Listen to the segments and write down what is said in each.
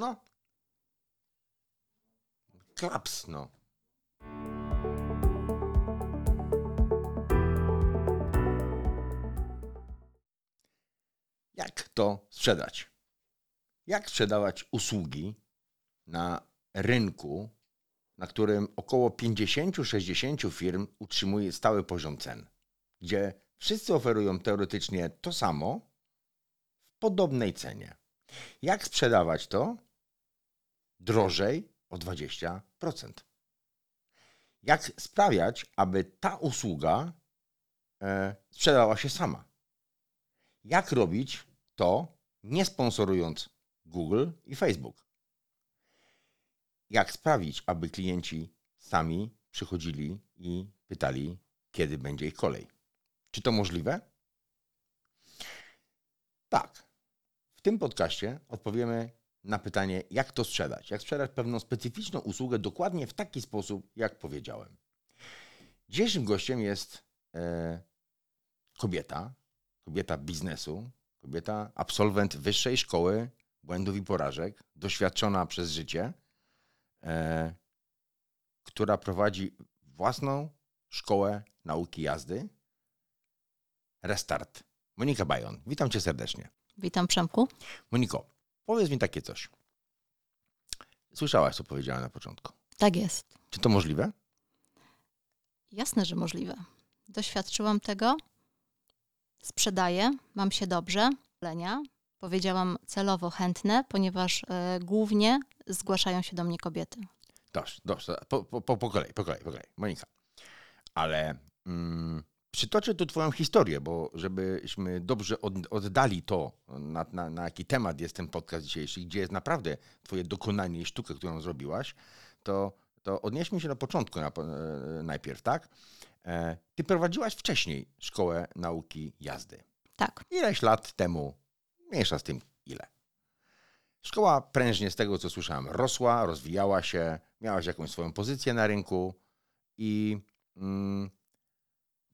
No. Klaps, no. Jak to sprzedać? Jak sprzedawać usługi na rynku, na którym około 50-60 firm utrzymuje stały poziom cen, gdzie wszyscy oferują teoretycznie to samo w podobnej cenie. Jak sprzedawać to drożej o 20%? Jak sprawiać, aby ta usługa e, sprzedała się sama? Jak robić to, nie sponsorując Google i Facebook? Jak sprawić, aby klienci sami przychodzili i pytali, kiedy będzie ich kolej? Czy to możliwe? Tak. W tym podcaście odpowiemy na pytanie, jak to sprzedać. Jak sprzedać pewną specyficzną usługę dokładnie w taki sposób, jak powiedziałem. Dzisiejszym gościem jest e, kobieta, kobieta biznesu, kobieta absolwent wyższej szkoły błędów i porażek, doświadczona przez życie, e, która prowadzi własną szkołę nauki jazdy. Restart. Monika Bajon, witam cię serdecznie. Witam Przemku. Moniko, powiedz mi takie coś. Słyszałaś, co powiedziałem na początku. Tak jest. Czy to możliwe? Jasne, że możliwe. Doświadczyłam tego, sprzedaję, mam się dobrze, lenia. Powiedziałam celowo chętne, ponieważ e, głównie zgłaszają się do mnie kobiety. Dobrze, dobrze. Po, po, po, po kolei, po kolei, po kolei. Monika. Ale mm, przytoczę tu twoją historię, bo żebyśmy dobrze od, oddali to, na, na, na jaki temat jest ten podcast dzisiejszy, gdzie jest naprawdę twoje dokonanie i sztukę, którą zrobiłaś, to, to odnieśmy się do początku na, e, najpierw, tak? E, ty prowadziłaś wcześniej szkołę nauki jazdy. Tak. Ileś lat temu, mniejsza z tym ile. Szkoła prężnie, z tego co słyszałem, rosła, rozwijała się, miałaś jakąś swoją pozycję na rynku i mm,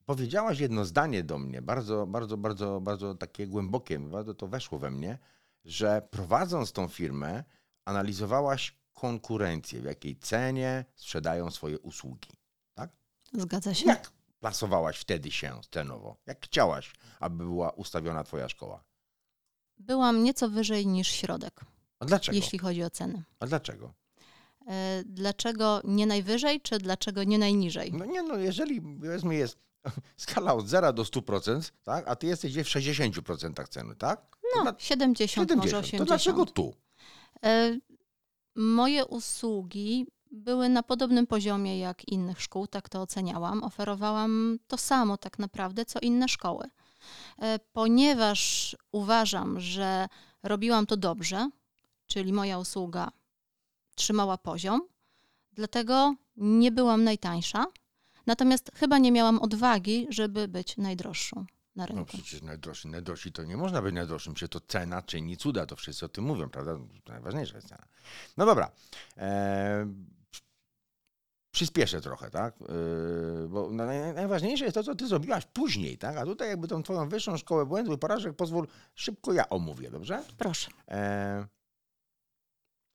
powiedziałaś jedno zdanie do mnie, bardzo, bardzo, bardzo, bardzo takie głębokie, bardzo to weszło we mnie, że prowadząc tą firmę, analizowałaś konkurencję, w jakiej cenie sprzedają swoje usługi. Tak? Zgadza się. Jak plasowałaś wtedy się cenowo? Jak chciałaś, aby była ustawiona Twoja szkoła? Byłam nieco wyżej niż środek, A dlaczego? jeśli chodzi o ceny. A dlaczego? E, Dlaczego nie najwyżej, czy dlaczego nie najniżej? No nie, no jeżeli powiedzmy jest skala od 0 do 100%, tak, a ty jesteś gdzieś w 60% ceny, tak? No, dla- 70, może 70. 80. To dlaczego tu? E, Moje usługi były na podobnym poziomie jak innych szkół, tak to oceniałam. Oferowałam to samo tak naprawdę, co inne szkoły. E, Ponieważ uważam, że robiłam to dobrze, czyli moja usługa trzymała poziom, dlatego nie byłam najtańsza, natomiast chyba nie miałam odwagi, żeby być najdroższą na No rynku. przecież najdroższy, najdroższy to nie można być najdroższym, przecież to cena czyni cuda, to wszyscy o tym mówią, prawda? Najważniejsza jest cena. No dobra. E, przyspieszę trochę, tak? E, bo naj, najważniejsze jest to, co ty zrobiłaś później, tak? A tutaj jakby tą twoją wyższą szkołę błędów i porażek pozwól szybko ja omówię, dobrze? Proszę. E,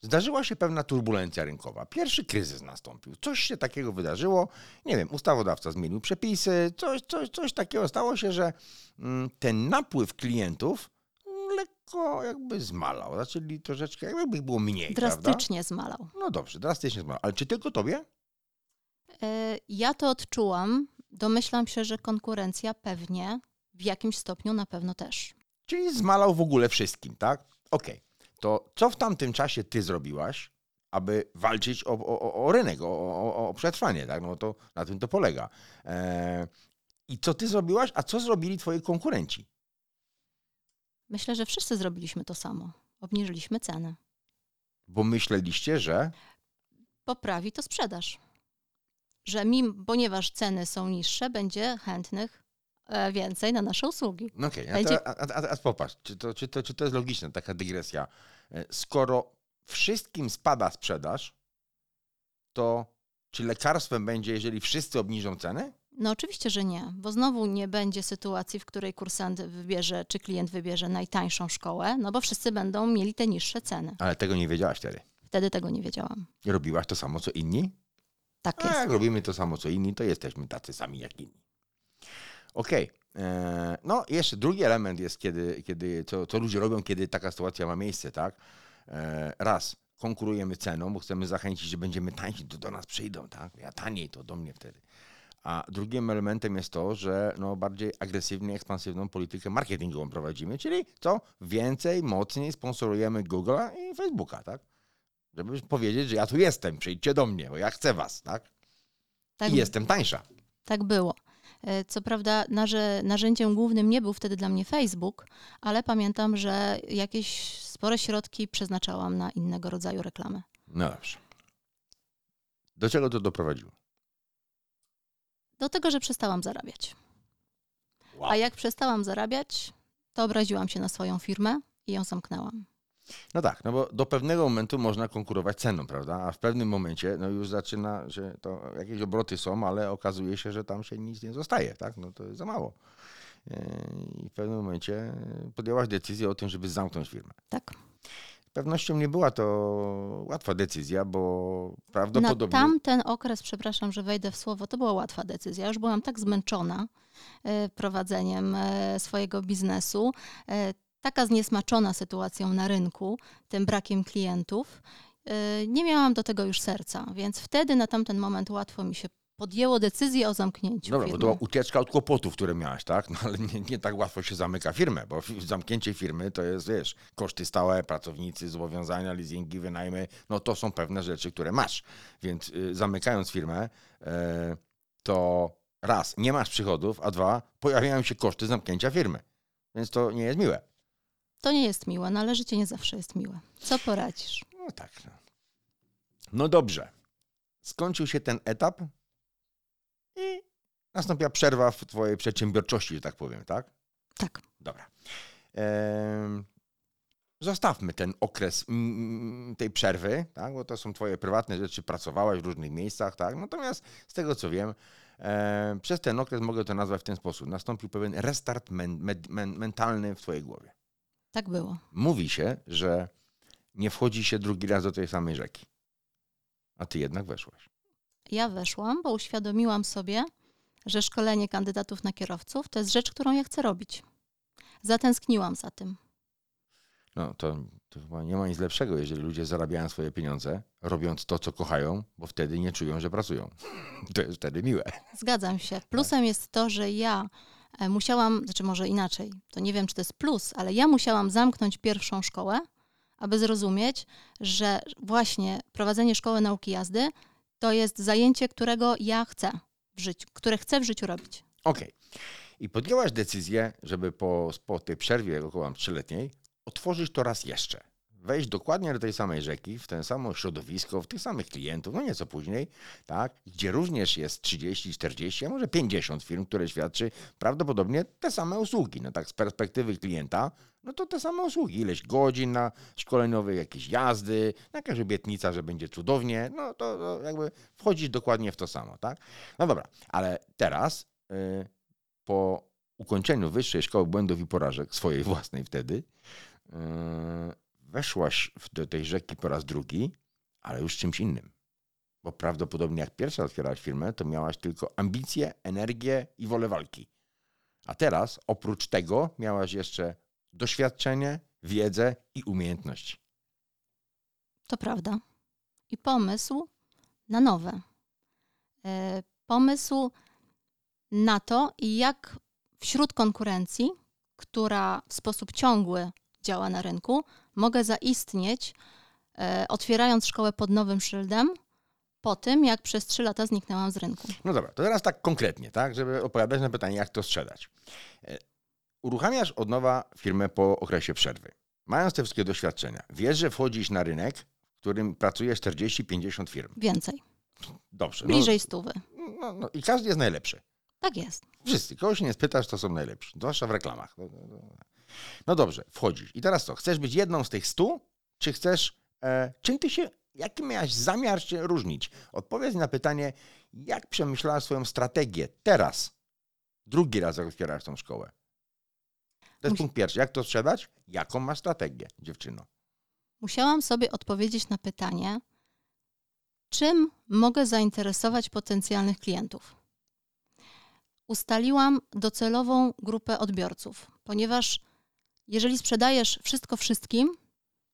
zdarzyła się pewna turbulencja rynkowa. Pierwszy kryzys nastąpił. Coś się takiego wydarzyło. Nie wiem, ustawodawca zmienił przepisy, coś, coś, coś takiego stało się, że mm, ten napływ klientów lekko jakby zmalał. Zaczęli troszeczkę, jakby ich było mniej, prawda? Drastycznie zmalał. No dobrze, drastycznie zmalał. Ale czy tylko tobie? E, Ja to odczułam. Domyślam się, że konkurencja pewnie w jakimś stopniu na pewno też. Czyli zmalał w ogóle wszystkim, tak? Okej. To co w tamtym czasie ty zrobiłaś, aby walczyć o, o, o- rynek, o, o, przetrwanie, tak? No to na tym to polega. E, I co ty zrobiłaś, a co zrobili twoi konkurenci? Myślę, że wszyscy zrobiliśmy to samo. Obniżyliśmy ceny. Bo myśleliście, że Poprawi to sprzedaż. Że mim, ponieważ ceny są niższe, będzie chętnych e, więcej na nasze usługi. No okej, Będzie- a, a, a, a popatrz, czy to, czy, to, czy to jest logiczne, taka dygresja. E, Skoro wszystkim spada sprzedaż, to czy lekarstwem będzie, jeżeli wszyscy obniżą ceny? No oczywiście, że nie, bo znowu nie będzie sytuacji, w której kursant wybierze, czy klient wybierze najtańszą szkołę, no bo wszyscy będą mieli te niższe ceny. Ale tego nie wiedziałaś wtedy. Wtedy tego nie wiedziałam. Robiłaś to samo, co inni? Tak A jest. jak robimy to samo, co inni, to jesteśmy tacy sami jak inni. Okej. E, No, jeszcze drugi element jest, kiedy, kiedy co, co ludzie robią, kiedy taka sytuacja ma miejsce, tak? E, Raz, konkurujemy ceną, bo chcemy zachęcić, że będziemy tańsi, to do nas przyjdą, tak? Ja taniej, to do mnie wtedy. A drugim elementem jest to, że no, bardziej agresywnie, ekspansywną politykę marketingową prowadzimy, czyli co? Więcej, mocniej sponsorujemy Google'a i Facebooka, tak? Żeby powiedzieć, że ja tu jestem, przyjdźcie do mnie, bo ja chcę was, tak? Tak, I jestem tańsza. tak było. E, Co prawda narzędziem głównym nie był wtedy dla mnie Facebook, ale pamiętam, że jakieś spore środki przeznaczałam na innego rodzaju reklamy. No dobrze. Do czego to doprowadziło? Do tego, że przestałam zarabiać. Wow. A jak przestałam zarabiać, to obraziłam się na swoją firmę i ją zamknęłam. No tak, no bo do pewnego momentu można konkurować ceną, prawda? A w pewnym momencie no już zaczyna, że to jakieś obroty są, ale okazuje się, że tam się nic nie zostaje, tak? No to jest za mało. Yy, I w pewnym momencie podjęłaś decyzję o tym, żeby zamknąć firmę. Tak. Z pewnością nie była to łatwa decyzja, bo Na prawdopodobnie... tamten okres, przepraszam, że wejdę w słowo, to była łatwa decyzja. Już byłam tak zmęczona e, prowadzeniem e, swojego biznesu, taka zniesmaczona sytuacją na rynku, tym brakiem klientów. e, Nie miałam do tego już serca, więc wtedy na tamten moment łatwo mi się podjęło decyzję o zamknięciu Dobra, bo firmy. to była ucieczka od kłopotów, które miałaś, tak? No ale nie, nie tak łatwo się zamyka firmę, bo zamknięcie firmy to jest, wiesz, koszty stałe, pracownicy, zobowiązania, leasingi, wynajmy, no to są pewne rzeczy, które masz. Więc y, zamykając firmę, e, to raz, nie masz przychodów, a dwa, pojawiają się koszty zamknięcia firmy. Więc to nie jest miłe. To nie jest miłe, no ale życie nie zawsze jest miłe. Co poradzisz? No tak. No, no dobrze. Skończył się ten etap i nastąpiła przerwa w twojej przedsiębiorczości, że tak powiem, tak? Tak. Dobra. Em, Zostawmy ten okres mm, tej przerwy, tak? bo to są twoje prywatne rzeczy, pracowałeś w różnych miejscach, tak? Natomiast z tego co wiem, em, przez ten okres mogę to nazwać w ten sposób. Nastąpił pewien restart men, med, men, mentalny w twojej głowie. Tak było. Mówi się, że nie wchodzi się drugi raz do tej samej rzeki. A ty jednak weszłaś. Ja weszłam, bo uświadomiłam sobie, że szkolenie kandydatów na kierowców to jest rzecz, którą ja chcę robić. Zatęskniłam za tym. No to, to chyba nie ma nic lepszego, jeżeli ludzie zarabiają swoje pieniądze, robiąc to, co kochają, bo wtedy nie czują, że pracują. To jest wtedy miłe. Zgadzam się. Plusem jest to, że ja musiałam, znaczy może inaczej, to nie wiem, czy to jest plus, ale ja musiałam zamknąć pierwszą szkołę, aby zrozumieć, że właśnie prowadzenie szkoły nauki jazdy to jest zajęcie, którego ja chcę w życiu, które chcę w życiu robić. Okej. I podjęłaś decyzję, żeby po, po tej przerwie około trzyletniej otworzyć to raz jeszcze. Wejść dokładnie do tej samej rzeki, w ten samo środowisko, w tych samych klientów, no nieco później, tak, gdzie również jest 30, 40, a może 50 firm, które świadczy prawdopodobnie te same usługi. No tak, z perspektywy klienta, no to te same usługi. Ileś godzin na szkoleniowych, jakieś jazdy, jakaś obietnica, że będzie cudownie, no to, to jakby wchodzisz dokładnie w to samo, tak? No dobra, ale teraz y, po ukończeniu Wyższej Szkoły Błędów i Porażek, swojej własnej wtedy, yy, weszłaś do tej rzeki po raz drugi, ale już czymś innym. Bo prawdopodobnie jak pierwsza otwierałaś firmę, to miałaś tylko ambicje, energię i wolę walki. A teraz, oprócz tego, miałaś jeszcze doświadczenie, wiedzę i umiejętności. To prawda. I pomysł na nowe. E, Pomysł na to, jak wśród konkurencji, która w sposób ciągły działa na rynku, mogę zaistnieć, e, otwierając szkołę pod nowym szyldem, po tym, jak przez trzy lata zniknęłam z rynku. No dobra, to teraz tak konkretnie, tak, żeby odpowiadać na pytanie, jak to sprzedać. E, Uruchamiasz od nowa firmę po okresie przerwy. Mając te wszystkie doświadczenia, wiesz, że wchodzisz na rynek, w którym pracuje 40-50 firm. Więcej, Dobrze. bliżej stówy. No, no, no, I każdy jest najlepszy. Tak jest. Wszyscy. Kogoś nie spytasz, to są najlepsi. Zwłaszcza w reklamach. No, dobrze, wchodzisz. I teraz co? Chcesz być jedną z tych stu? Czy chcesz... E, czym ty się... Jaki miałeś zamiar się różnić? Odpowiedz na pytanie, jak przemyślałaś swoją strategię teraz, drugi raz, jak otwierasz tą szkołę? To jest Musi- punkt pierwszy. Jak to sprzedać? Jaką masz strategię, dziewczyno? Musiałam sobie odpowiedzieć na pytanie, czym mogę zainteresować potencjalnych klientów. Ustaliłam docelową grupę odbiorców, ponieważ jeżeli sprzedajesz wszystko wszystkim,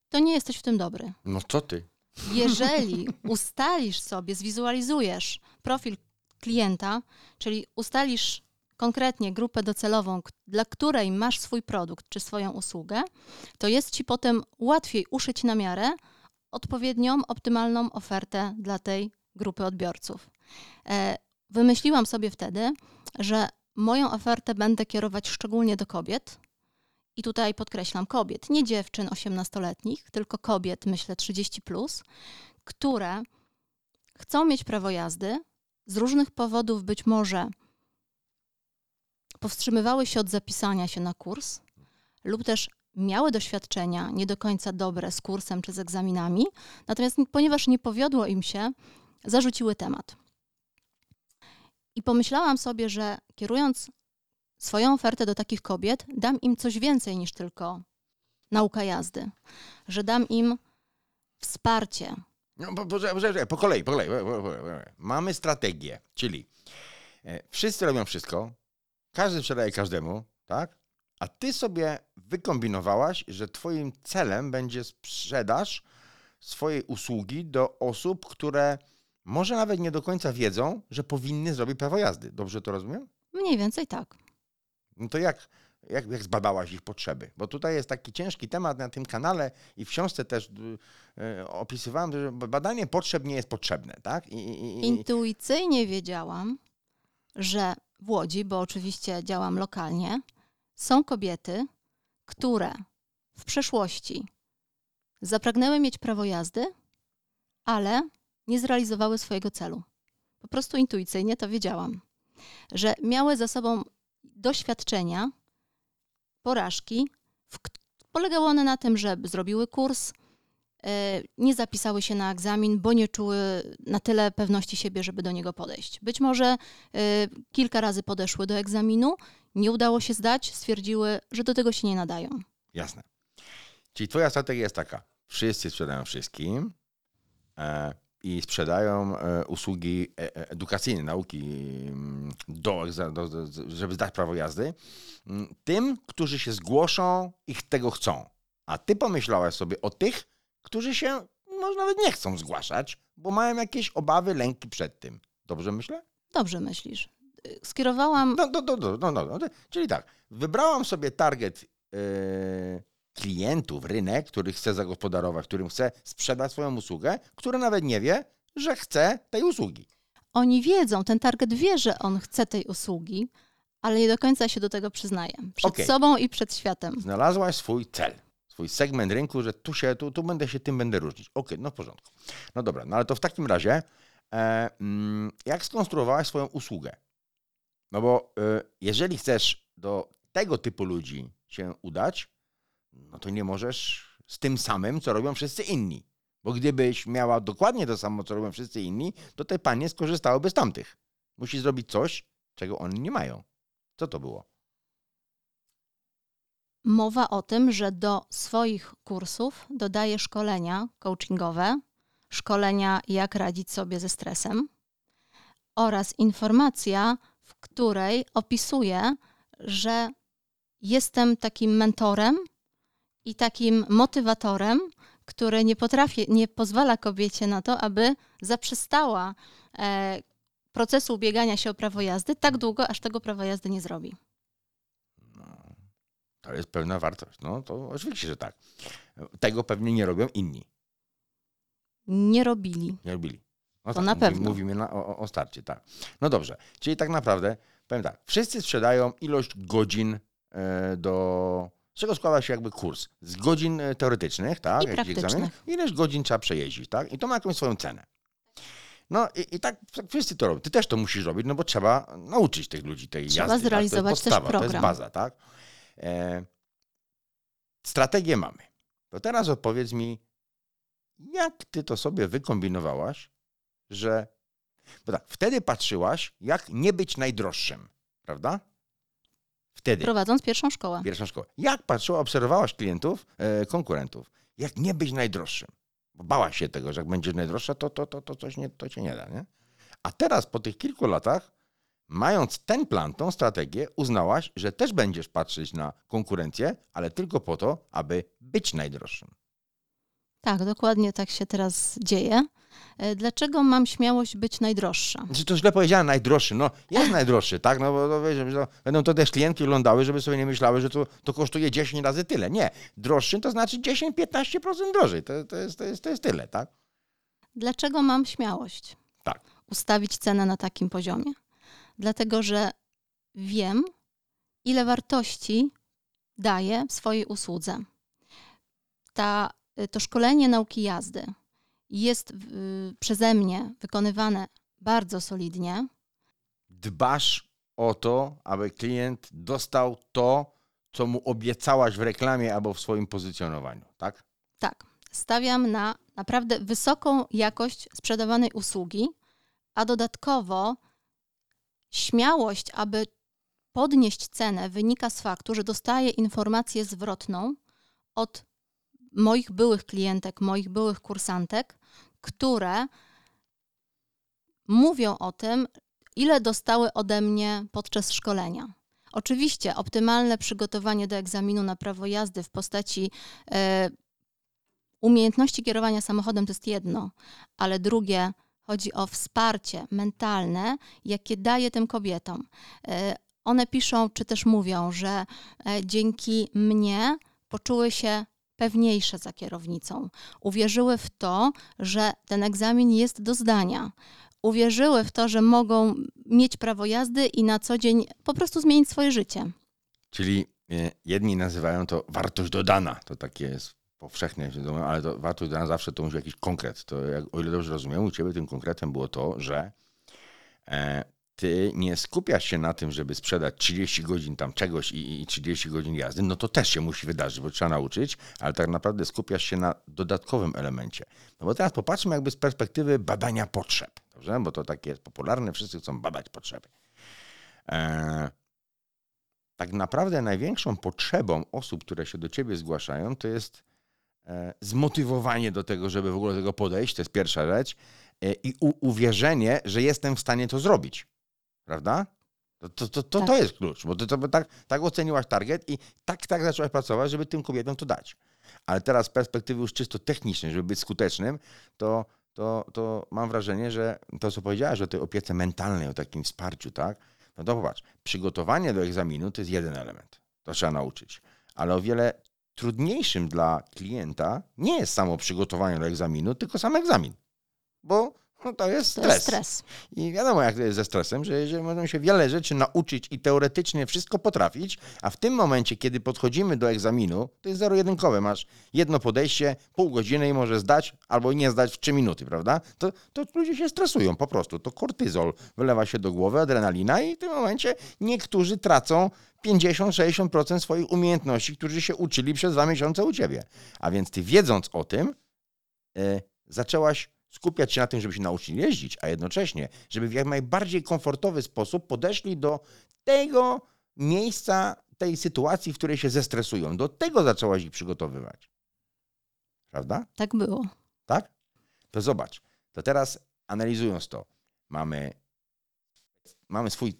to nie jesteś w tym dobry. No co ty? Jeżeli ustalisz sobie, zwizualizujesz profil klienta, czyli ustalisz konkretnie grupę docelową, dla której masz swój produkt czy swoją usługę, to jest ci potem łatwiej uszyć na miarę odpowiednią, optymalną ofertę dla tej grupy odbiorców. E, Wymyśliłam sobie wtedy, że moją ofertę będę kierować szczególnie do kobiet. I tutaj podkreślam kobiet, nie dziewczyn 18-letnich, tylko kobiet, myślę 30, plus, które chcą mieć prawo jazdy, z różnych powodów być może powstrzymywały się od zapisania się na kurs, lub też miały doświadczenia nie do końca dobre z kursem czy z egzaminami, natomiast ponieważ nie powiodło im się, zarzuciły temat. I pomyślałam sobie, że kierując swoją ofertę do takich kobiet, dam im coś więcej niż tylko nauka jazdy, że dam im wsparcie, No, po, po, po, po kolei, po kolei. Mamy strategię, czyli e, wszyscy robią wszystko, każdy sprzedaje każdemu, tak? A ty sobie wykombinowałaś, że twoim celem będzie sprzedaż swojej usługi do osób, które może nawet nie do końca wiedzą, że powinny zrobić prawo jazdy. Dobrze to rozumiem? mniej więcej tak. No to jak, jak, jak zbadałaś ich potrzeby? Bo tutaj jest taki ciężki temat na tym kanale i w książce też y, y, opisywałem, że badanie potrzeb nie jest potrzebne, tak? I, i, i, Intuicyjnie wiedziałam, że w Łodzi, bo oczywiście działam lokalnie, są kobiety, które w przeszłości zapragnęły mieć prawo jazdy, ale nie zrealizowały swojego celu. Po prostu intuicyjnie to wiedziałam, że miały za sobą doświadczenia, porażki. Polegały one na tym, że zrobiły kurs, e, nie zapisały się na egzamin, bo nie czuły na tyle pewności siebie, żeby do niego podejść. Być może e, kilka razy podeszły do egzaminu, nie udało się zdać, stwierdziły, że do tego się nie nadają. Jasne. Czyli twoja strategia jest taka. Wszyscy sprzedają wszystkim e, i sprzedają e, usługi e, e, edukacyjne, nauki, mm, do, do, do, żeby zdać prawo jazdy, mm, tym, którzy się zgłoszą i tego chcą. A ty pomyślałaś sobie o tych, którzy się może nawet nie chcą zgłaszać, bo mają jakieś obawy, lęki przed tym. Dobrze myślę? Dobrze myślisz. Y, Skierowałam No, no, no, no, no, no. Czyli tak, wybrałam sobie target e, klientów, rynek, który chcę zagospodarować, którym chcę sprzedać swoją usługę, który nawet nie wie, że chce tej usługi. Oni wiedzą, ten target wie, że on chce tej usługi, ale nie do końca się do tego przyznaje. Przed Okej. sobą i przed światem. Znalazłaś swój cel, swój segment rynku, że tu się, tu, tu będę się tym będę różnić. Okej, no w porządku. No dobra, no ale to w takim razie, e, mm, jak skonstruowałaś swoją usługę? No bo e, jeżeli chcesz do tego typu ludzi się udać, no to nie możesz z tym samym, co robią wszyscy inni. Bo gdybyś miała dokładnie to samo, co robią wszyscy inni, to te panie skorzystałyby z tamtych. Musisz zrobić coś, czego oni nie mają. Co to było? Mowa o tym, że do swoich kursów dodaję szkolenia coachingowe, szkolenia jak radzić sobie ze stresem oraz informacja, w której opisuję, że jestem takim mentorem i takim motywatorem, który nie potrafi, nie pozwala kobiecie na to, aby zaprzestała e, procesu ubiegania się o prawo jazdy tak długo, aż tego prawa jazdy nie zrobi. To jest pewna wartość. No to oczywiście, że tak. Tego pewnie nie robią inni. Nie robili. Nie robili. No To tak, na mówi- pewno. Mówimy na, o, o starcie, tak. No dobrze. Czyli tak naprawdę, powiem tak, wszyscy sprzedają ilość godzin e, do... Z czego składa się jakby kurs? Z godzin e, teoretycznych, tak? I praktycznych. Ileż godzin trzeba przejeździć, tak? I to ma jakąś swoją cenę. No i, i tak, tak wszyscy to robią. Ty też to musisz robić, no bo trzeba nauczyć tych ludzi tej Trzeba jazdy. zrealizować tak? też to jest podstawa, To jest program. baza, tak? E, strategię mamy. To teraz odpowiedz mi, jak ty to sobie wykombinowałaś, że Bo tak, wtedy patrzyłaś, jak nie być najdroższym, prawda? Wtedy. Prowadząc pierwszą szkołę. Pierwszą szkołę. Jak patrzyła, obserwowałaś klientów, e, konkurentów, jak nie być najdroższym? Bo bałaś się tego, że jak będziesz najdroższa, to, to, to, to coś nie, to cię nie da, nie? A teraz po tych kilku latach, mając ten plan, tą strategię, uznałaś, że też będziesz patrzeć na konkurencję, ale tylko po to, aby być najdroższym. Tak, dokładnie tak się teraz dzieje. E, Dlaczego mam śmiałość być najdroższa? Znaczy to źle powiedziałem, najdroższy. No jest najdroższy, tak? No bo no, wiesz, no, będą to też klientki oglądały, żeby sobie nie myślały, że to, to kosztuje 10 razy tyle. Nie. Droższy to znaczy 10-15% drożej. To, to, jest, to, jest, to jest tyle, tak? Dlaczego mam śmiałość Tak. ustawić cenę na takim poziomie? Dlatego, że wiem, ile wartości daję w swojej usłudze. Ta, to szkolenie nauki jazdy jest y, przeze mnie wykonywane bardzo solidnie. Dbasz o to, aby klient dostał to, co mu obiecałaś w reklamie albo w swoim pozycjonowaniu, tak? Tak, stawiam na naprawdę wysoką jakość sprzedawanej usługi, a dodatkowo śmiałość, aby podnieść cenę, wynika z faktu, że dostaję informację zwrotną od moich byłych klientek, moich byłych kursantek, które mówią o tym, ile dostały ode mnie podczas szkolenia. Oczywiście optymalne przygotowanie do egzaminu na prawo jazdy w postaci e, umiejętności kierowania samochodem to jest jedno, ale drugie chodzi o wsparcie mentalne, jakie daję tym kobietom. E, One piszą, czy też mówią, że e, dzięki mnie poczuły się pewniejsze za kierownicą. Uwierzyły w to, że ten egzamin jest do zdania. Uwierzyły w to, że mogą mieć prawo jazdy i na co dzień po prostu zmienić swoje życie. Czyli e, jedni nazywają to wartość dodana. To takie jest powszechne, wiadomo, ale to wartość dodana zawsze to musi jakiś konkret. To jak, o ile dobrze rozumiem, u ciebie tym konkretem było to, że e, ty nie skupiasz się na tym, żeby sprzedać 30 godzin tam czegoś i, i 30 godzin jazdy, no to też się musi wydarzyć, bo trzeba nauczyć, ale tak naprawdę skupiasz się na dodatkowym elemencie. No bo teraz popatrzmy jakby z perspektywy badania potrzeb, dobrze? bo to takie jest popularne, wszyscy chcą badać potrzeby. E, tak naprawdę największą potrzebą osób, które się do ciebie zgłaszają, to jest e, zmotywowanie do tego, żeby w ogóle do tego podejść, to jest pierwsza rzecz, e, i uwierzenie, że jestem w stanie to zrobić. Prawda? To, to, to, to, to Tak. jest klucz, bo ty to tak, tak oceniłaś target i tak, tak zaczęłaś pracować, żeby tym kobietom to dać. Ale teraz z perspektywy już czysto technicznej, żeby być skutecznym, to, to, to mam wrażenie, że to, co powiedziałaś o tej opiece mentalnej, o takim wsparciu, tak? No to popatrz, przygotowanie do egzaminu to jest jeden element. To trzeba nauczyć. Ale o wiele trudniejszym dla klienta nie jest samo przygotowanie do egzaminu, tylko sam egzamin. Bo no, to jest To stres. jest stres. I wiadomo, jak to jest ze stresem, że, że możemy się wiele rzeczy nauczyć i teoretycznie wszystko potrafić, a w tym momencie, kiedy podchodzimy do egzaminu, to jest zero-jedynkowe. Masz jedno podejście, pół godziny i możesz zdać albo nie zdać w trzy minuty, prawda? To, to ludzie się stresują po prostu. To kortyzol wylewa się do głowy, adrenalina i w tym momencie niektórzy tracą 50-60% swoich umiejętności, którzy się uczyli przez dwa miesiące u ciebie. A więc ty wiedząc o tym, e, zaczęłaś skupiać się na tym, żeby się nauczyć jeździć, a jednocześnie, żeby w jak najbardziej komfortowy sposób podeszli do tego miejsca, tej sytuacji, w której się zestresują. Do tego zaczęłaś ich przygotowywać. Prawda? Tak było. Tak? To zobacz. To teraz analizując to, mamy, mamy swój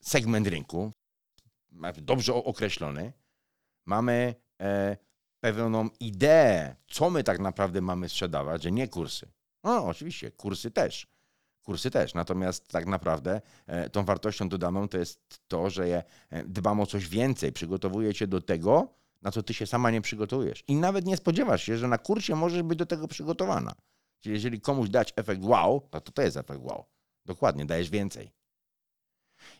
segment rynku, dobrze określony, mamy e, pewną ideę, co my tak naprawdę mamy sprzedawać, że nie kursy. No, oczywiście, kursy też. Kursy też. Natomiast tak naprawdę e, tą wartością dodaną to jest to, że ja e, dbam o coś więcej, przygotowuję cię do tego, na co ty się sama nie przygotujesz. I nawet nie spodziewasz się, że na kursie możesz być do tego przygotowana. Czyli jeżeli komuś dać efekt wow, to to jest efekt wow. Dokładnie, dajesz więcej.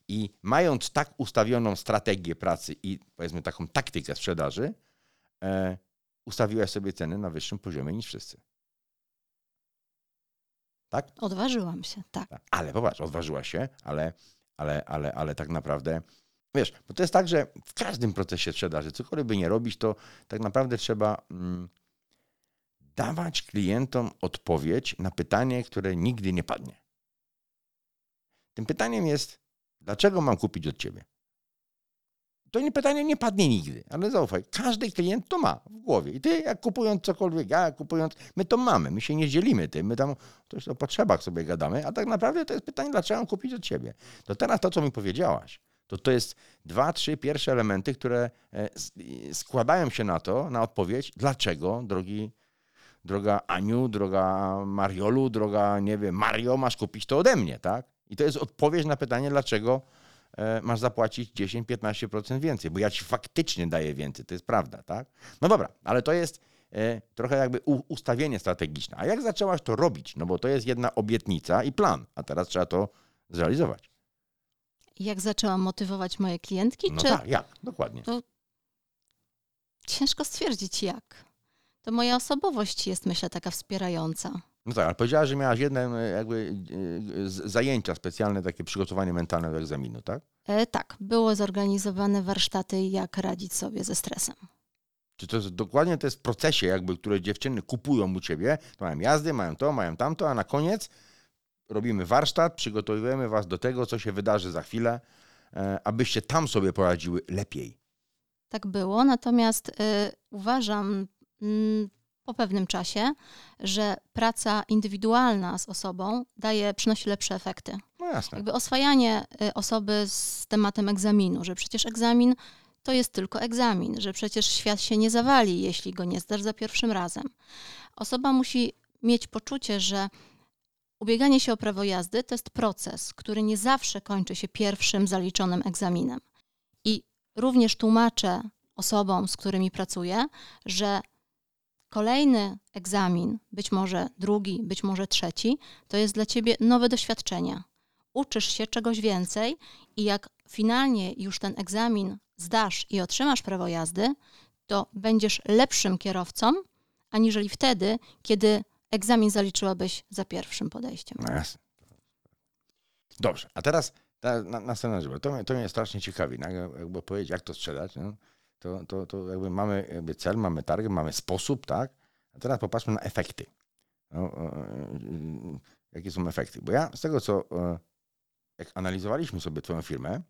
I mając tak ustawioną strategię pracy i powiedzmy taką taktykę sprzedaży, e, ustawiłaś sobie ceny na wyższym poziomie niż wszyscy. Tak? Odważyłam się, tak. Tak. Ale popatrz, odważyła się, ale, ale, ale, ale tak naprawdę, wiesz, bo to jest tak, że w każdym procesie sprzedaży, cokolwiek by nie robić, to tak naprawdę trzeba mm, dawać klientom odpowiedź na pytanie, które nigdy nie padnie. Tym pytaniem jest, dlaczego mam kupić od ciebie? To nie, pytanie nie padnie nigdy, ale zaufaj, każdy klient to ma w głowie. I ty, jak kupując cokolwiek, ja jak kupując, my to mamy, my się nie dzielimy tym, my tam coś o potrzebach sobie gadamy, a tak naprawdę to jest pytanie, dlaczego mam kupić od ciebie. To teraz to, co mi powiedziałaś, to to jest dwa, trzy pierwsze elementy, które e, składają się na to, na odpowiedź, dlaczego, drogi, droga Aniu, droga Mariolu, droga, nie wiem, Mario, masz kupić to ode mnie, tak? I to jest odpowiedź na pytanie, dlaczego masz zapłacić 10-15% więcej, bo ja ci faktycznie daję więcej, to jest prawda, tak? No dobra, ale to jest e, trochę jakby ustawienie strategiczne. A jak zaczęłaś to robić? No bo to jest jedna obietnica i plan, a teraz trzeba to zrealizować. Jak zaczęłam motywować moje klientki? No czy... tak, jak? Dokładnie. To ciężko stwierdzić jak. To moja osobowość jest, myślę, taka wspierająca. No tak, ale powiedziałaś, że miałaś jedne e, jakby e, zajęcia specjalne, takie przygotowanie mentalne do egzaminu, tak? E, tak, było zorganizowane warsztaty, jak radzić sobie ze stresem. Czy to jest dokładnie to jest w procesie, jakby, które dziewczyny kupują u ciebie, to mają jazdy, mają to, mają tamto, a na koniec robimy warsztat, przygotowujemy was do tego, co się wydarzy za chwilę, e, abyście tam sobie poradziły lepiej. Tak było, natomiast y, uważam y, po pewnym czasie, że praca indywidualna z osobą daje, przynosi lepsze efekty. No jasne. Jakby oswajanie y, osoby z tematem egzaminu, że przecież egzamin to jest tylko egzamin, że przecież świat się nie zawali, jeśli go nie zdasz za pierwszym razem. Osoba musi mieć poczucie, że Ubieganie się o prawo jazdy to jest proces, który nie zawsze kończy się pierwszym zaliczonym egzaminem. I również tłumaczę osobom, z którymi pracuję, że kolejny egzamin, być może drugi, być może trzeci, to jest dla ciebie nowe doświadczenie. Uczysz się czegoś więcej i jak finalnie już ten egzamin zdasz i otrzymasz prawo jazdy, to będziesz lepszym kierowcą, aniżeli wtedy, kiedy egzamin zaliczyłabyś za pierwszym podejściem. No jasne. Dobrze, a teraz na, następna rzecz. To, to mnie strasznie ciekawi, jakby powiedzieć, jak to sprzedać. No? To, to, to jakby mamy jakby cel, mamy target, mamy sposób, tak? A teraz popatrzmy na efekty. No, jakie są efekty? Bo ja z tego, co e, jak analizowaliśmy sobie Twoją firmę,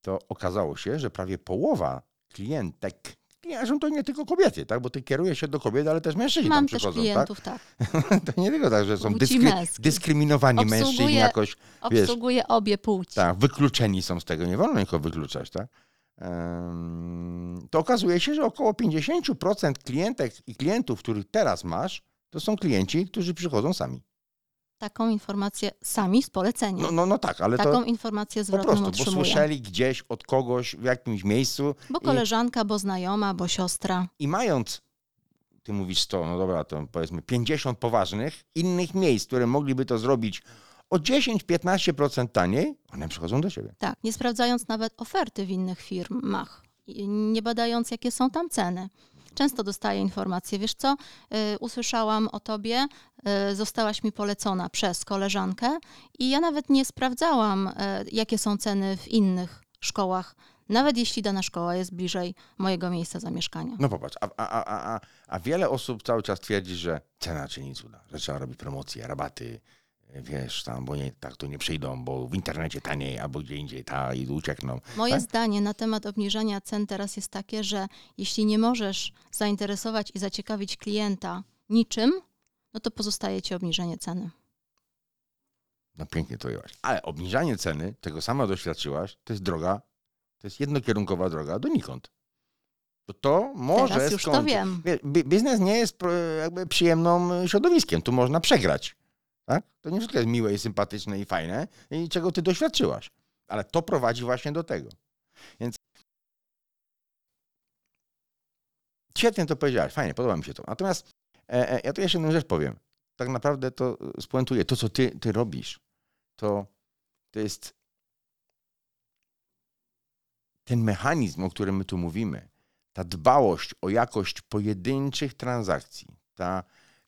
to okazało się, że prawie połowa klientek że to nie tylko kobiety, tak? Bo ty kierujesz się do kobiet, ale też mężczyźni Mam tam też przychodzą, klientów, tak. tak? to nie tylko tak, że są dyskry, dyskryminowani Obsługuję- mężczyźni jakoś, wiesz, Obsługuję obie płci. tak, wykluczeni są z tego, nie wolno ich wykluczać, tak? To okazuje się, że około 50% klientek i klientów, których teraz masz, to są klienci, którzy przychodzą sami. Taką informację sami z polecenia. No, no, no tak, ale Taką to informację po zwrotną prostu, bo otrzymuję. słyszeli gdzieś od kogoś w jakimś miejscu Bo koleżanka, bo znajoma, bo siostra. i mając, ty mówisz 100, no dobra, to powiedzmy 50 poważnych innych miejsc, które mogliby to zrobić o 10-15% taniej, one przychodzą do ciebie. Tak, nie sprawdzając nawet oferty w innych firmach, nie badając, jakie są tam ceny. Często dostaję informacje, wiesz co, y, usłyszałam o tobie, y, zostałaś mi polecona przez koleżankę i ja nawet nie sprawdzałam, y, jakie są ceny w innych szkołach, nawet jeśli dana szkoła jest bliżej mojego miejsca zamieszkania. No popatrz, a, a, a, a, a wiele osób cały czas twierdzi, że cena czyni cuda, że trzeba robić promocje, rabaty, wiesz, tam, bo nie, tak to nie przyjdą, bo w internecie taniej, albo gdzie indziej ta i uciekną. Moje tak? zdanie na temat obniżania cen teraz jest takie, że jeśli nie możesz zainteresować i zaciekawić klienta niczym, no to pozostaje ci obniżenie ceny. No pięknie to ujęłaś. Ale obniżanie ceny, tego sama doświadczyłaś, to jest droga, to jest jednokierunkowa droga donikąd. To to może Teraz już to skończyć- wiem. Wie- bi- Biznes nie jest jakby przyjemną środowiskiem. Tu można przegrać. Tak? To nie wszystko jest miłe i sympatyczne i fajne, i czego ty doświadczyłaś. Ale to prowadzi właśnie do tego. Więc świetnie to powiedziałaś, fajnie, podoba mi się to. Natomiast e, e, ja tu jeszcze jedną rzecz powiem. Tak naprawdę to e, spuentuję. To, co ty, ty robisz, to, to jest ten mechanizm, o którym my tu mówimy, ta dbałość o jakość pojedynczych transakcji, ta,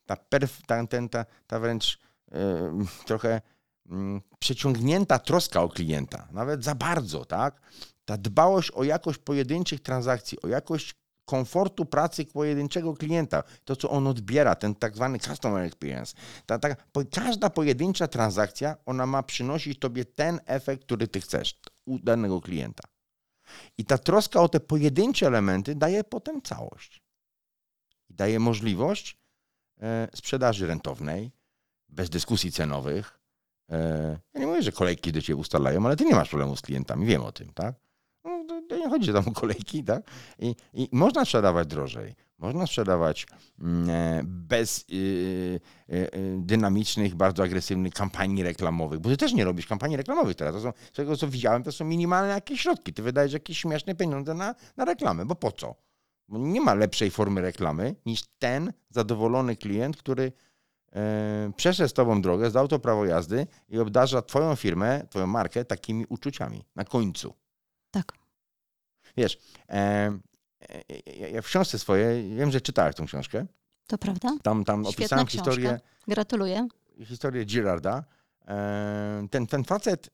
ta, perf, ta, ten, ta, ta wręcz trochę mm, przeciągnięta troska o klienta, nawet za bardzo, tak? Ta dbałość o jakość pojedynczych transakcji, o jakość komfortu pracy pojedynczego klienta, to co on odbiera, ten tak zwany customer experience. Ta, ta, po, każda pojedyncza transakcja, ona ma przynosić tobie ten efekt, który ty chcesz u danego klienta. I ta troska o te pojedyncze elementy daje potem całość. I daje możliwość e, sprzedaży rentownej, bez dyskusji cenowych. E, ja nie mówię, że kolejki do ciebie ustalają, ale ty nie masz problemu z klientami, wiem o tym, tak? No, to, nie chodzi tam o kolejki, tak? I, I można sprzedawać drożej, można sprzedawać mm, e, bez y, y, y, dynamicznych, bardzo agresywnych kampanii reklamowych, bo ty też nie robisz kampanii reklamowych teraz. To są, z tego co widziałem, to są minimalne jakieś środki. Ty wydajesz jakieś śmieszne pieniądze na, na reklamę, bo po co? Bo nie ma lepszej formy reklamy niż ten zadowolony klient, który przeszedł z tobą drogę, zdał to prawo jazdy i obdarza twoją firmę, twoją markę takimi uczuciami na końcu. Tak. Wiesz, e, e, ja- w książce swojej, wiem, że czytałeś tą książkę, To prawda? tam, tam Świetna opisałem książka. historię, Gratuluję. historię Girarda. E, ten, ten facet,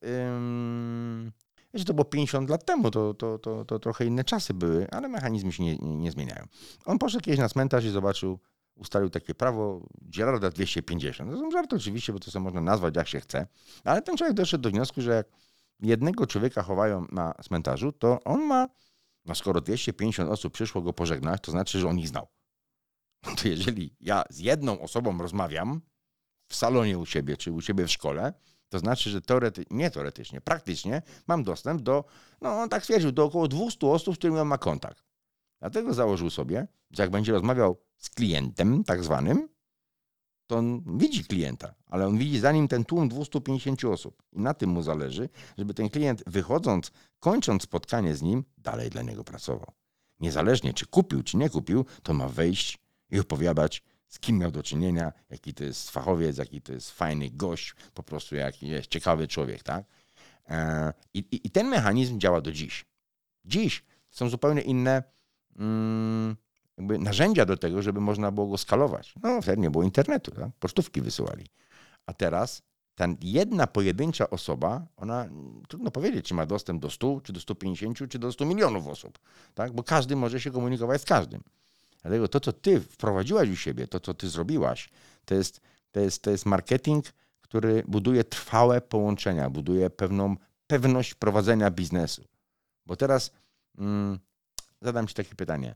wiesz, to było 50 lat temu, to, to, to, to trochę inne czasy były, ale mechanizmy się nie, nie, nie zmieniają. On poszedł kiedyś na cmentarz i zobaczył, ustalił takie prawo Girarda 250. To są żarty oczywiście, bo to sobie można nazwać jak się chce, ale ten człowiek doszedł do wniosku, że jak jednego człowieka chowają na cmentarzu, to on ma, no skoro 250 osób przyszło go pożegnać, to znaczy, że on ich znał. No to jeżeli ja z jedną osobą rozmawiam w salonie u siebie, czy u siebie w szkole, to znaczy, że teoretycznie, nie teoretycznie, praktycznie mam dostęp do, no on tak stwierdził, do około 200 osób, z którymi on ma kontakt. Dlatego założył sobie, że jak będzie rozmawiał z klientem tak zwanym, to on widzi klienta, ale on widzi za nim ten tłum 250 osób. I na tym mu zależy, żeby ten klient wychodząc, kończąc spotkanie z nim, dalej dla niego pracował. Niezależnie czy kupił, czy nie kupił, to ma wejść i opowiadać, z kim miał do czynienia, jaki to jest fachowiec, jaki to jest fajny gość, po prostu jaki jest ciekawy człowiek, tak? E, I, i, i ten mechanizm działa do dziś. Dziś są zupełnie inne mm, jakby narzędzia do tego, żeby można było go skalować. No, wtedy nie było internetu, tak? pocztówki wysyłali. A teraz ta jedna pojedyncza osoba, ona trudno powiedzieć, czy ma dostęp do 100, czy do 150, czy do 100 milionów osób, tak? bo każdy może się komunikować z każdym. Dlatego to, co ty wprowadziłaś u siebie, to, co ty zrobiłaś, to jest, to jest, to jest marketing, który buduje trwałe połączenia, buduje pewną pewność prowadzenia biznesu. Bo teraz mm, zadam ci takie pytanie.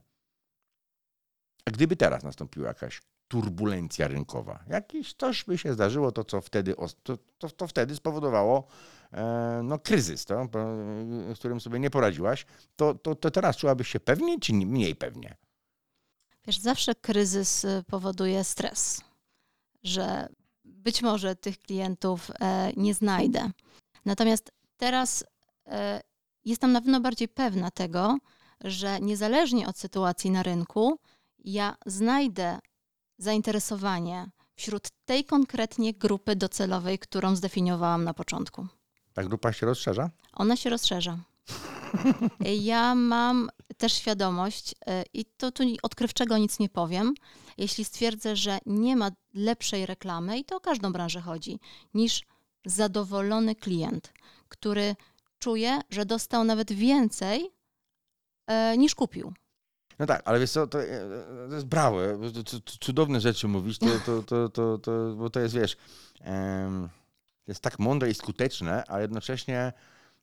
A gdyby teraz nastąpiła jakaś turbulencja rynkowa, jakieś coś by się zdarzyło, to co wtedy, to, to, to wtedy spowodowało e, no, kryzys, to, z którym sobie nie poradziłaś, to, to, to teraz czułabyś się pewnie czy nie- mniej pewnie? Wiesz, zawsze kryzys y, powoduje stres, że być może tych klientów e, nie znajdę. Natomiast teraz e, jestem na pewno bardziej pewna tego, że niezależnie od sytuacji na rynku, ja znajdę zainteresowanie wśród tej konkretnie grupy docelowej, którą zdefiniowałam na początku. Ta grupa się rozszerza? Ona się rozszerza. Ja mam też świadomość, y, i to tu odkrywczego nic nie powiem, jeśli stwierdzę, że nie ma lepszej reklamy, i to o każdą branżę chodzi, niż zadowolony klient, który czuje, że dostał nawet więcej e, niż kupił. No tak, ale wiesz co, to, e, jest bo to, to, to cudowne rzeczy mówić, to, to, to, to, to, bo to jest, wiesz, to jest tak mądre i skuteczne, a jednocześnie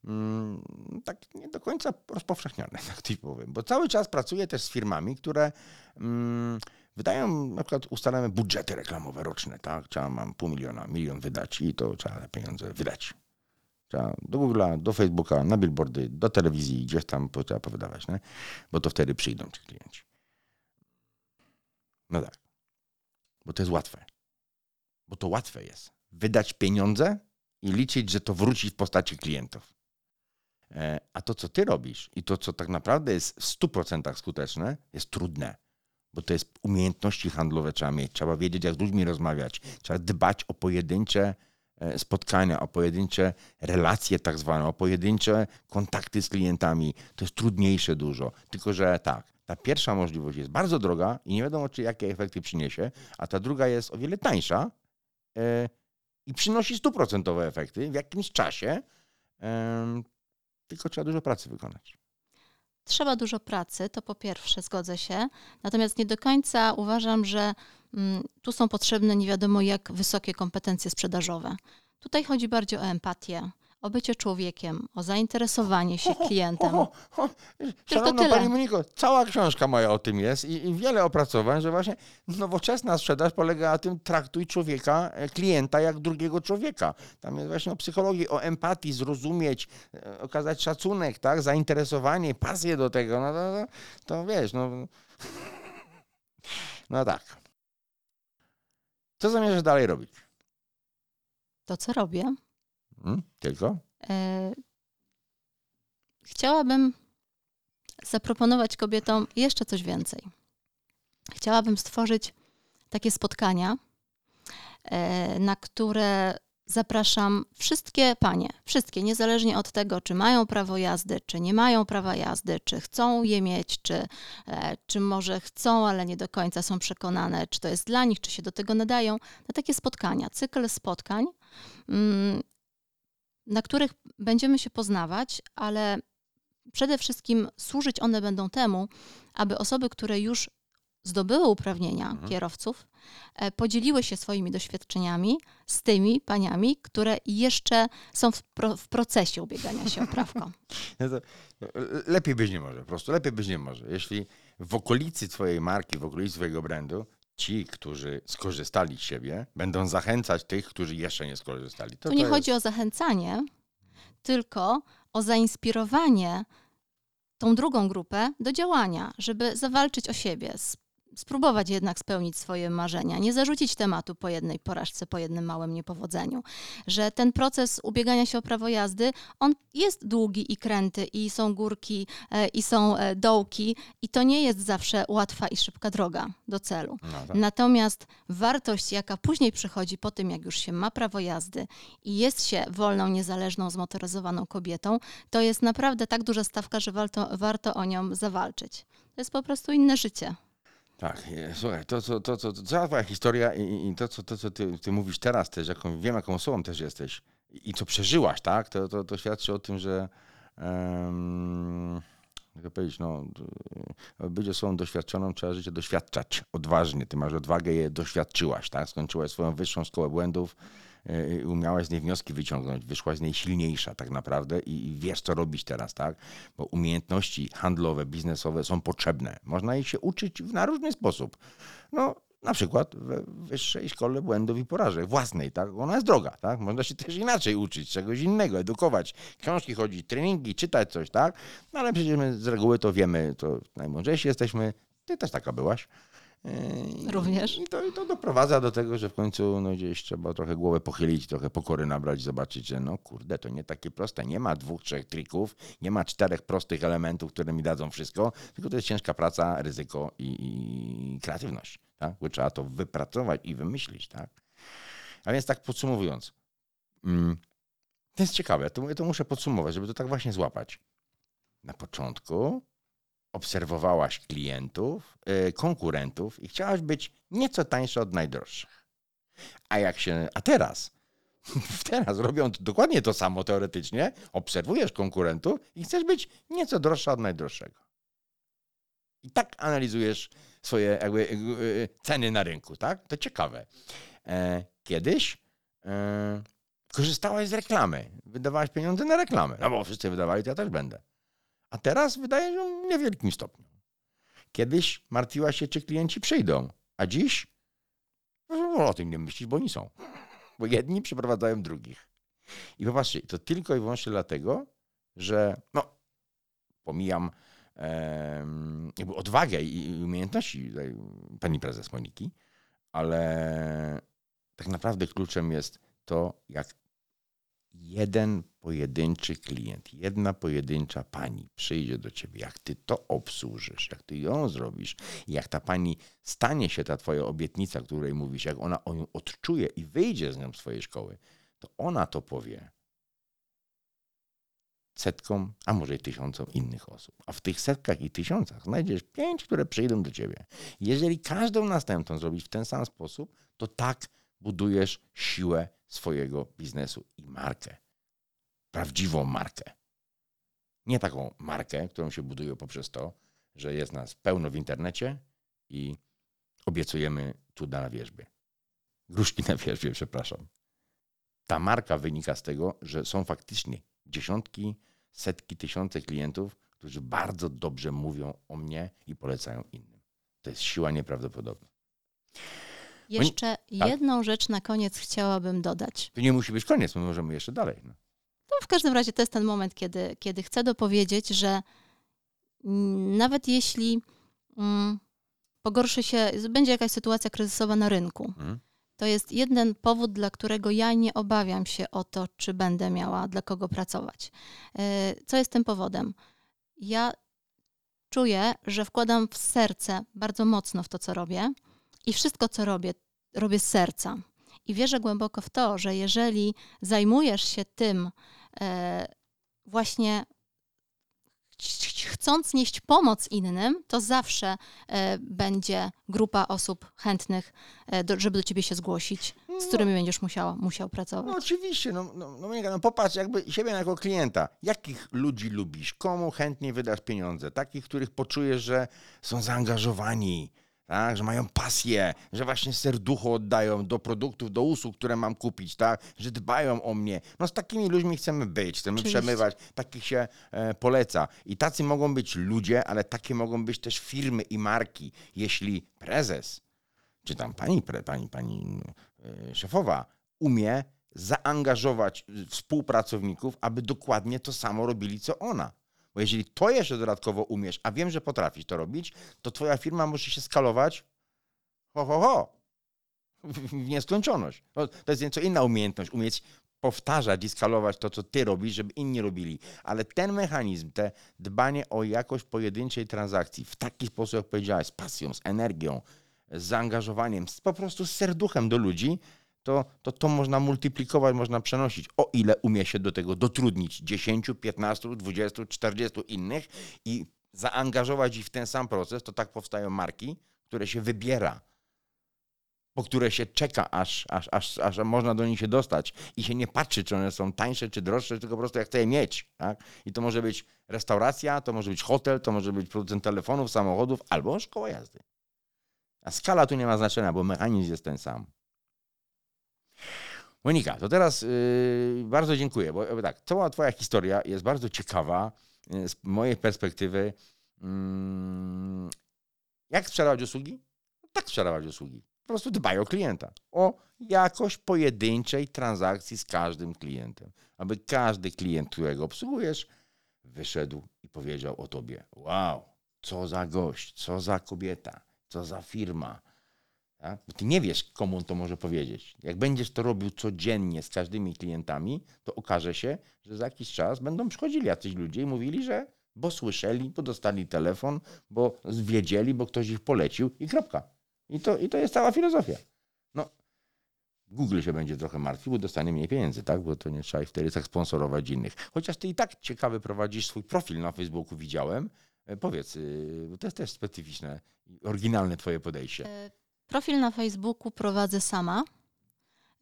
mm, tak nie do końca rozpowszechnione, tak ci powiem. Bo cały czas pracuję też z firmami, które mm, wydają, na przykład ustalamy budżety reklamowe roczne, tak? Trzeba mam pół miliona, milion wydać i to trzeba te pieniądze wydać. Do Google'a, do Facebooka, na billboardy, do telewizji, gdzieś tam trzeba powydawać, nie? bo to wtedy przyjdą ci klienci. No tak. Bo to jest łatwe. Bo to łatwe jest. Wydać pieniądze i liczyć, że to wróci w postaci klientów. E, A to, co ty robisz i to, co tak naprawdę jest w 100% skuteczne, jest trudne. Bo to jest umiejętności handlowe trzeba mieć. Trzeba wiedzieć, jak z ludźmi rozmawiać. Trzeba dbać o pojedyncze spotkania, o pojedyncze relacje tak zwane, o pojedyncze kontakty z klientami. To jest trudniejsze dużo. Tylko, że tak, ta pierwsza możliwość jest bardzo droga i nie wiadomo, czy jakie efekty przyniesie, a ta druga jest o wiele tańsza e, i przynosi stuprocentowe efekty w jakimś czasie, tylko trzeba dużo pracy wykonać. Trzeba dużo pracy, to po pierwsze, zgodzę się. Natomiast nie do końca uważam, że tu są potrzebne nie wiadomo jak wysokie kompetencje sprzedażowe. Tutaj chodzi bardziej o empatię, o bycie człowiekiem, o zainteresowanie się klientem. Ho, ho, tyle. Pani Moniko, cała książka moja o tym jest i, i wiele opracowań, że właśnie nowoczesna sprzedaż polega na tym, traktuj człowieka, e, klienta jak drugiego człowieka. Tam jest właśnie o psychologii, o empatii, zrozumieć, e, okazać szacunek, tak, zainteresowanie, pasję do tego, no to, to, to wiesz, no... No tak. Co zamierzasz dalej robić? To, co robię, Hmm? Tylko? E, Chciałabym zaproponować kobietom jeszcze coś więcej. Chciałabym stworzyć takie spotkania, e, na które zapraszam wszystkie panie, wszystkie, niezależnie od tego, czy mają prawo jazdy, czy nie mają prawa jazdy, czy chcą je mieć, czy, e, czy może chcą, ale nie do końca są przekonane, czy to jest dla nich, czy się do tego nadają, na takie spotkania, cykl spotkań. mm, na których będziemy się poznawać, ale przede wszystkim służyć one będą temu, aby osoby, które już zdobyły uprawnienia Mhm. kierowców, e, podzieliły się swoimi doświadczeniami z tymi paniami, które jeszcze są w, pro, w procesie ubiegania się o prawko. No to, no, lepiej być nie może, po prostu lepiej być nie może. Jeśli w okolicy twojej marki, w okolicy twojego brandu, ci, którzy skorzystali z siebie, będą zachęcać tych, którzy jeszcze nie skorzystali. To, Tu nie to chodzi o zachęcanie, tylko o zainspirowanie tą drugą grupę do działania, żeby zawalczyć o siebie, spróbować jednak spełnić swoje marzenia, nie zarzucić tematu po jednej porażce, po jednym małym niepowodzeniu. Że ten proces ubiegania się o prawo jazdy, on jest długi i kręty, i są górki, e, i są e, dołki, i to nie jest zawsze łatwa i szybka droga do celu. No, tak. Natomiast wartość, jaka później przychodzi po tym, jak już się ma prawo jazdy i jest się wolną, niezależną, zmotoryzowaną kobietą, to jest naprawdę tak duża stawka, że warto, warto o nią zawalczyć. To jest po prostu inne życie. Tak, e, słuchaj, to, co, to, co, to cała twoja historia i, i- to, co, to, co ty, ty mówisz teraz też, jaką, wiem, jaką osobą też jesteś i, i co przeżyłaś, tak, to, to, to świadczy o tym, że um, jak powiedzieć, no, d- być osobą doświadczoną trzeba życie doświadczać odważnie. Ty masz odwagę, je doświadczyłaś, tak, skończyłaś swoją wyższą szkołę błędów, e, umiałaś z niej wnioski wyciągnąć, wyszłaś z niej silniejsza tak naprawdę i, wiesz, co robić teraz, tak? Bo umiejętności handlowe, biznesowe są potrzebne. Można ich się uczyć w- na różny sposób. No, na przykład we wyższej szkole błędów i porażek, własnej, tak? Ona jest droga, tak? Można się też inaczej uczyć, czegoś innego, edukować, książki chodzić, treningi, czytać coś, tak? No ale przecież my z reguły to wiemy, to najmądrzejsi jesteśmy. Ty też taka byłaś. Yy, Również. I to, I to doprowadza do tego, że w końcu no, gdzieś trzeba trochę głowę pochylić, trochę pokory nabrać, zobaczyć, że no kurde, to nie takie proste. Nie ma dwóch, trzech trików, nie ma czterech prostych elementów, które mi dadzą wszystko, tylko to jest ciężka praca, ryzyko i, i kreatywność, tak? Bo trzeba to wypracować i wymyślić, tak? A więc tak podsumowując, mm, to jest ciekawe, to, to muszę podsumować, żeby to tak właśnie złapać. Na początku obserwowałaś klientów, y, konkurentów i chciałaś być nieco tańsza od najdroższych. A jak się, a teraz, teraz robiąc dokładnie to samo teoretycznie, obserwujesz konkurentów i chcesz być nieco droższa od najdroższego. I tak analizujesz swoje jakby, y, y, ceny na rynku, tak? To ciekawe. E, kiedyś e, korzystałaś z reklamy, wydawałaś pieniądze na reklamę, no bo wszyscy wydawali, to ja też będę. A teraz wydaje się w niewielkim stopniu. Kiedyś martwiła się, czy klienci przyjdą, a dziś no, o tym nie myślisz, bo oni są. Bo jedni przyprowadzają drugich. I popatrzcie, to tylko i wyłącznie dlatego, że no, pomijam em, jakby odwagę i umiejętności pani prezes Moniki, ale tak naprawdę kluczem jest to, jak jeden pojedynczy klient, jedna pojedyncza pani przyjdzie do ciebie, jak ty to obsłużysz, jak ty ją zrobisz, jak ta pani stanie się ta twoja obietnica, której mówisz, jak ona o ją odczuje i wyjdzie z nią z twojej szkoły, to ona to powie setkom, a może i tysiącom innych osób. A w tych setkach i tysiącach znajdziesz pięć, które przyjdą do ciebie. Jeżeli każdą następną zrobisz w ten sam sposób, to tak budujesz siłę swojego biznesu i markę. Prawdziwą markę. Nie taką markę, którą się buduje poprzez to, że jest nas pełno w internecie i obiecujemy cuda na wierzbie. Gruszki na wierzbie, przepraszam. Ta marka wynika z tego, że są faktycznie dziesiątki, setki, tysiące klientów, którzy bardzo dobrze mówią o mnie i polecają innym. To jest siła nieprawdopodobna. Jeszcze jedną rzecz na koniec chciałabym dodać. To nie musi być koniec, my możemy jeszcze dalej. No. To w każdym razie to jest ten moment, kiedy, kiedy chcę dopowiedzieć, że mm, nawet jeśli mm, pogorszy się, będzie jakaś sytuacja kryzysowa na rynku, Mhm. to jest jeden powód, dla którego ja nie obawiam się o to, czy będę miała dla kogo pracować. E, Co jest tym powodem? Ja czuję, że wkładam w serce bardzo mocno w to, co robię i wszystko, co robię, robię z serca. I wierzę głęboko w to, że jeżeli zajmujesz się tym e, właśnie ch- ch- chcąc nieść pomoc innym, to zawsze e, będzie grupa osób chętnych, e, do, żeby do ciebie się zgłosić, z którymi będziesz musiał, musiał No pracować. oczywiście, no, no, no, no popatrz jakby siebie jako klienta. Jakich ludzi lubisz? Komu chętnie wydasz pieniądze? Takich, których poczujesz, że są zaangażowani, tak? że mają pasję, że właśnie serducho oddają do produktów, do usług, które mam kupić, tak? że dbają o mnie. No z takimi ludźmi chcemy być, chcemy Oczywiście. przemywać, takich się e, poleca. I tacy mogą być ludzie, ale takie mogą być też firmy i marki. Jeśli prezes, czy tam pani, pre- pani, pani e, szefowa umie zaangażować y, współpracowników, aby dokładnie to samo robili, co ona. Bo jeżeli to jeszcze dodatkowo umiesz, a wiem, że potrafisz to robić, to twoja firma może się skalować ho, ho, ho. W nieskończoność. No, to jest nieco inna umiejętność, umieć powtarzać i skalować to, co ty robisz, żeby inni robili. Ale ten mechanizm, te dbanie o jakość pojedynczej transakcji w taki sposób, jak powiedziałeś, z pasją, z energią, z zaangażowaniem, z, po prostu z serduchem do ludzi, to, to to można multiplikować, można przenosić, o ile umie się do tego dotrudnić 10, 15, 20, 40 innych i zaangażować ich w ten sam proces, to tak powstają marki, które się wybiera, po które się czeka, aż, aż, aż, aż można do nich się dostać i się nie patrzy, czy one są tańsze, czy droższe, tylko po prostu jak chce je mieć. Tak? I to może być restauracja, to może być hotel, to może być producent telefonów, samochodów albo szkoła jazdy. A skala tu nie ma znaczenia, bo mechanizm jest ten sam. Monika, to teraz yy, bardzo dziękuję, bo tak, cała Twoja historia jest bardzo ciekawa yy, z mojej perspektywy. Mm, jak sprzedawać usługi? Tak sprzedawać usługi. Po prostu dbaj o klienta. O jakość pojedynczej transakcji z każdym klientem. Aby każdy klient, którego obsługujesz, wyszedł i powiedział o tobie: Wow, co za gość, co za kobieta, co za firma. Tak? Bo ty nie wiesz, komu on to może powiedzieć. Jak będziesz to robił codziennie z każdymi klientami, to okaże się, że za jakiś czas będą przychodzili jacyś ludzie i mówili, że bo słyszeli, bo dostali telefon, bo wiedzieli, bo ktoś ich polecił i kropka. I to, i to jest cała filozofia. No, Google się będzie trochę martwił, bo dostanie mniej pieniędzy, tak? Bo to nie trzeba ich wtedy tak sponsorować innych. Chociaż ty i tak ciekawy prowadzisz swój profil na Facebooku, widziałem. E, Powiedz, yy, bo to jest też specyficzne, oryginalne twoje podejście. E, Profil na Facebooku prowadzę sama.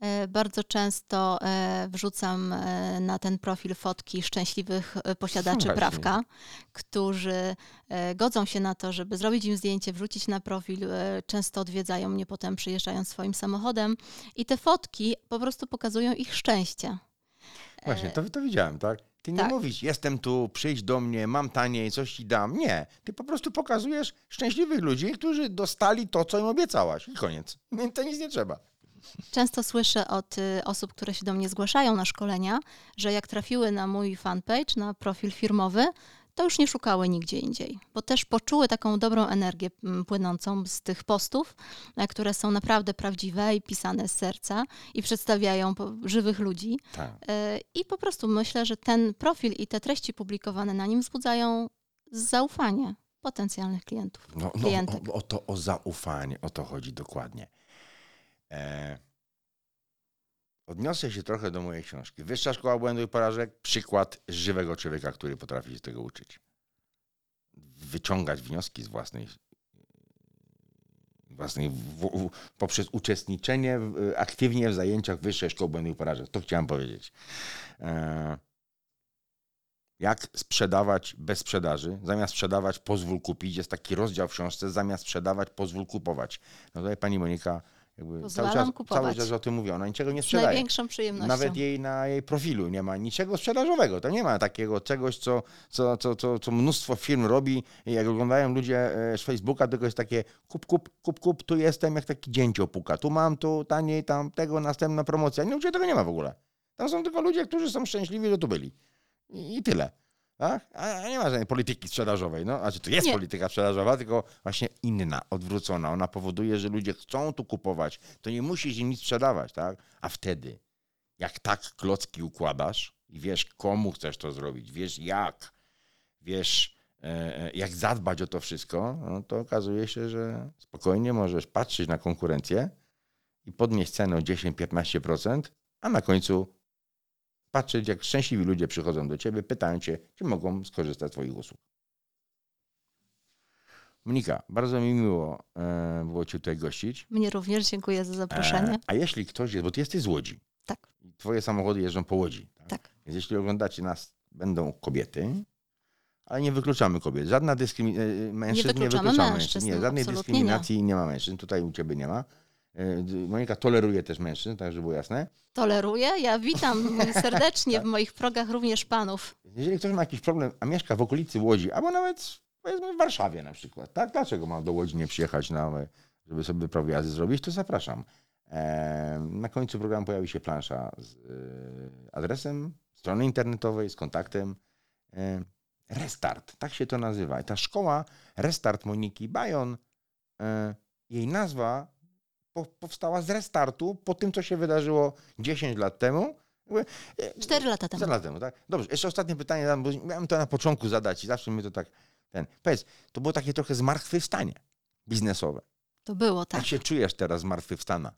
E, Bardzo często e, wrzucam e, na ten profil fotki szczęśliwych posiadaczy prawka, którzy godzą się na to, żeby zrobić im zdjęcie, wrzucić na profil. Często odwiedzają mnie potem przyjeżdżając swoim samochodem i te fotki po prostu pokazują ich szczęście. Właśnie, to, to widziałem, tak? Ty nie tak. mówisz, jestem tu, przyjdź do mnie, mam taniej, coś ci dam. Nie. Ty po prostu pokazujesz szczęśliwych ludzi, którzy dostali to, co im obiecałaś. I koniec. To nic nie trzeba. Często słyszę od y, osób, które się do mnie zgłaszają na szkolenia, że jak trafiły na mój fanpage, na profil firmowy, to już nie szukały nigdzie indziej, bo też poczuły taką dobrą energię mm, płynącą z tych postów, e, które są naprawdę prawdziwe i pisane z serca i przedstawiają żywych ludzi. Tak. E, I po prostu myślę, że ten profil i te treści publikowane na nim wzbudzają zaufanie potencjalnych klientów. No, no o, o to, o zaufanie, o to chodzi dokładnie. E, odniosę się trochę do mojej książki. Wyższa Szkoła Błędu i Porażek, przykład żywego człowieka, który potrafi się tego uczyć. Wyciągać wnioski z własnej, własnej w, w, poprzez uczestniczenie w, aktywnie w zajęciach Wyższej Szkoły Błędu i Porażek. To chciałem powiedzieć. E, jak sprzedawać bez sprzedaży. Zamiast sprzedawać, pozwól kupić. Jest taki rozdział w książce, zamiast sprzedawać, pozwól kupować. No tutaj pani Monika jakby cały Pozwalam czas, kupować. cały czas o tym mówi. Ona niczego nie Z sprzedaje. największą przyjemnością. Nawet jej na jej profilu nie ma niczego sprzedażowego. To nie ma takiego czegoś, co, co, co, co, co mnóstwo firm robi. Jak oglądają ludzie e, z Facebooka, tylko jest takie kup, kup, kup, kup, tu jestem, jak taki dzięcioł puka. Tu mam, tu taniej, tam tego, następna promocja. Nie, Ciebie tego nie ma w ogóle. Tam są tylko ludzie, którzy są szczęśliwi, że tu byli. I, i tyle. Tak? A a nie ma żadnej polityki sprzedażowej. No, znaczy, to jest Nie. polityka sprzedażowa, tylko właśnie inna, odwrócona. Ona powoduje, że ludzie chcą tu kupować. To nie musisz im nic sprzedawać, tak? A wtedy, jak tak klocki układasz i wiesz, komu chcesz to zrobić, wiesz jak, wiesz, e, e, jak zadbać o to wszystko, no to okazuje się, że spokojnie możesz patrzeć na konkurencję i podnieść cenę o 10-15%, a na końcu patrzeć, jak szczęśliwi ludzie przychodzą do ciebie, pytają cię, czy mogą skorzystać z twoich usług. Monika, bardzo mi miło e, było cię tutaj gościć. Mnie również dziękuję za zaproszenie. E, a jeśli ktoś jest, bo ty jesteś z Łodzi. Tak. Twoje samochody jeżdżą po Łodzi. Tak? Tak. Więc jeśli oglądacie nas, będą kobiety, ale nie wykluczamy kobiet. Żadna dyskryminacja. Mężczyzn nie wykluczamy wykluczamy. mężczyzn, Nie, żadnej dyskryminacji nie. ma mężczyzn. Tutaj u ciebie nie ma. E, Monika toleruje też mężczyzn, tak żeby było jasne. Toleruję. Ja witam serdecznie Tak. w moich progach również panów. Jeżeli ktoś ma jakiś problem, a mieszka w okolicy Łodzi, albo nawet powiedzmy w Warszawie na przykład, tak? Dlaczego ma do Łodzi nie przyjechać, na, żeby sobie prawo jazdy zrobić, to zapraszam. E, na końcu programu pojawi się plansza z e, adresem strony internetowej, z kontaktem. Restart, tak się to nazywa. I ta szkoła Restart Moniki Bajon, jej nazwa powstała z restartu po tym, co się wydarzyło 10 lat temu. E, Cztery lata temu. Cztery lata temu, tak? Dobrze, jeszcze ostatnie pytanie, bo miałem to na początku zadać i zawsze mi to tak ten. Powiedz, to było takie trochę zmartwychwstanie biznesowe. To było tak. Jak się czujesz teraz zmartwychwstana?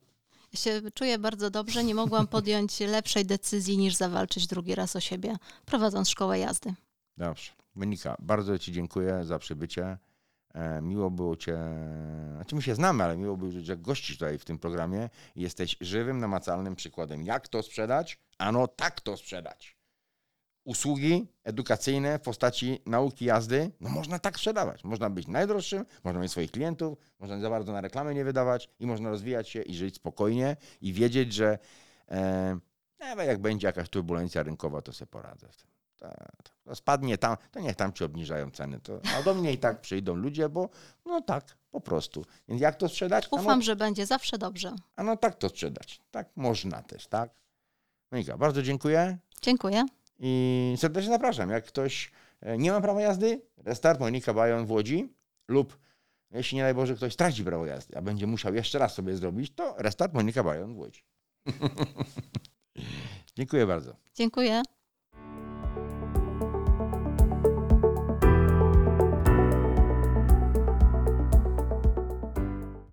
Ja się czuję bardzo dobrze. Nie mogłam podjąć lepszej decyzji niż zawalczyć drugi raz o siebie, prowadząc szkołę jazdy. Dobrze. Monika, bardzo Ci dziękuję za przybycie. E, miło było Cię, znaczy my się znamy, ale miło było, że gościsz tutaj w tym programie i jesteś żywym, namacalnym przykładem. Jak to sprzedać? Ano tak to sprzedać. Usługi edukacyjne w postaci nauki jazdy, no można tak sprzedawać. Można być najdroższym, można mieć swoich klientów, można za bardzo na reklamę nie wydawać i można rozwijać się i żyć spokojnie i wiedzieć, że e, nawet jak będzie jakaś turbulencja rynkowa, to sobie poradzę w tym. To, spadnie tam, to niech tam ci obniżają ceny. To, a do mnie i tak przyjdą ludzie, bo no tak, po prostu. Więc jak to sprzedać? No, Ufam, że będzie zawsze dobrze. a no tak to sprzedać. Tak można też, tak? Monika, bardzo dziękuję Dziękuję. i serdecznie zapraszam. Jak ktoś e, nie ma prawa jazdy, restart Monika Bajon w Łodzi lub jeśli nie daj Boże ktoś straci prawo jazdy, a będzie musiał jeszcze raz sobie zrobić, to restart Monika Bajon w Łodzi. dziękuję bardzo. Dziękuję.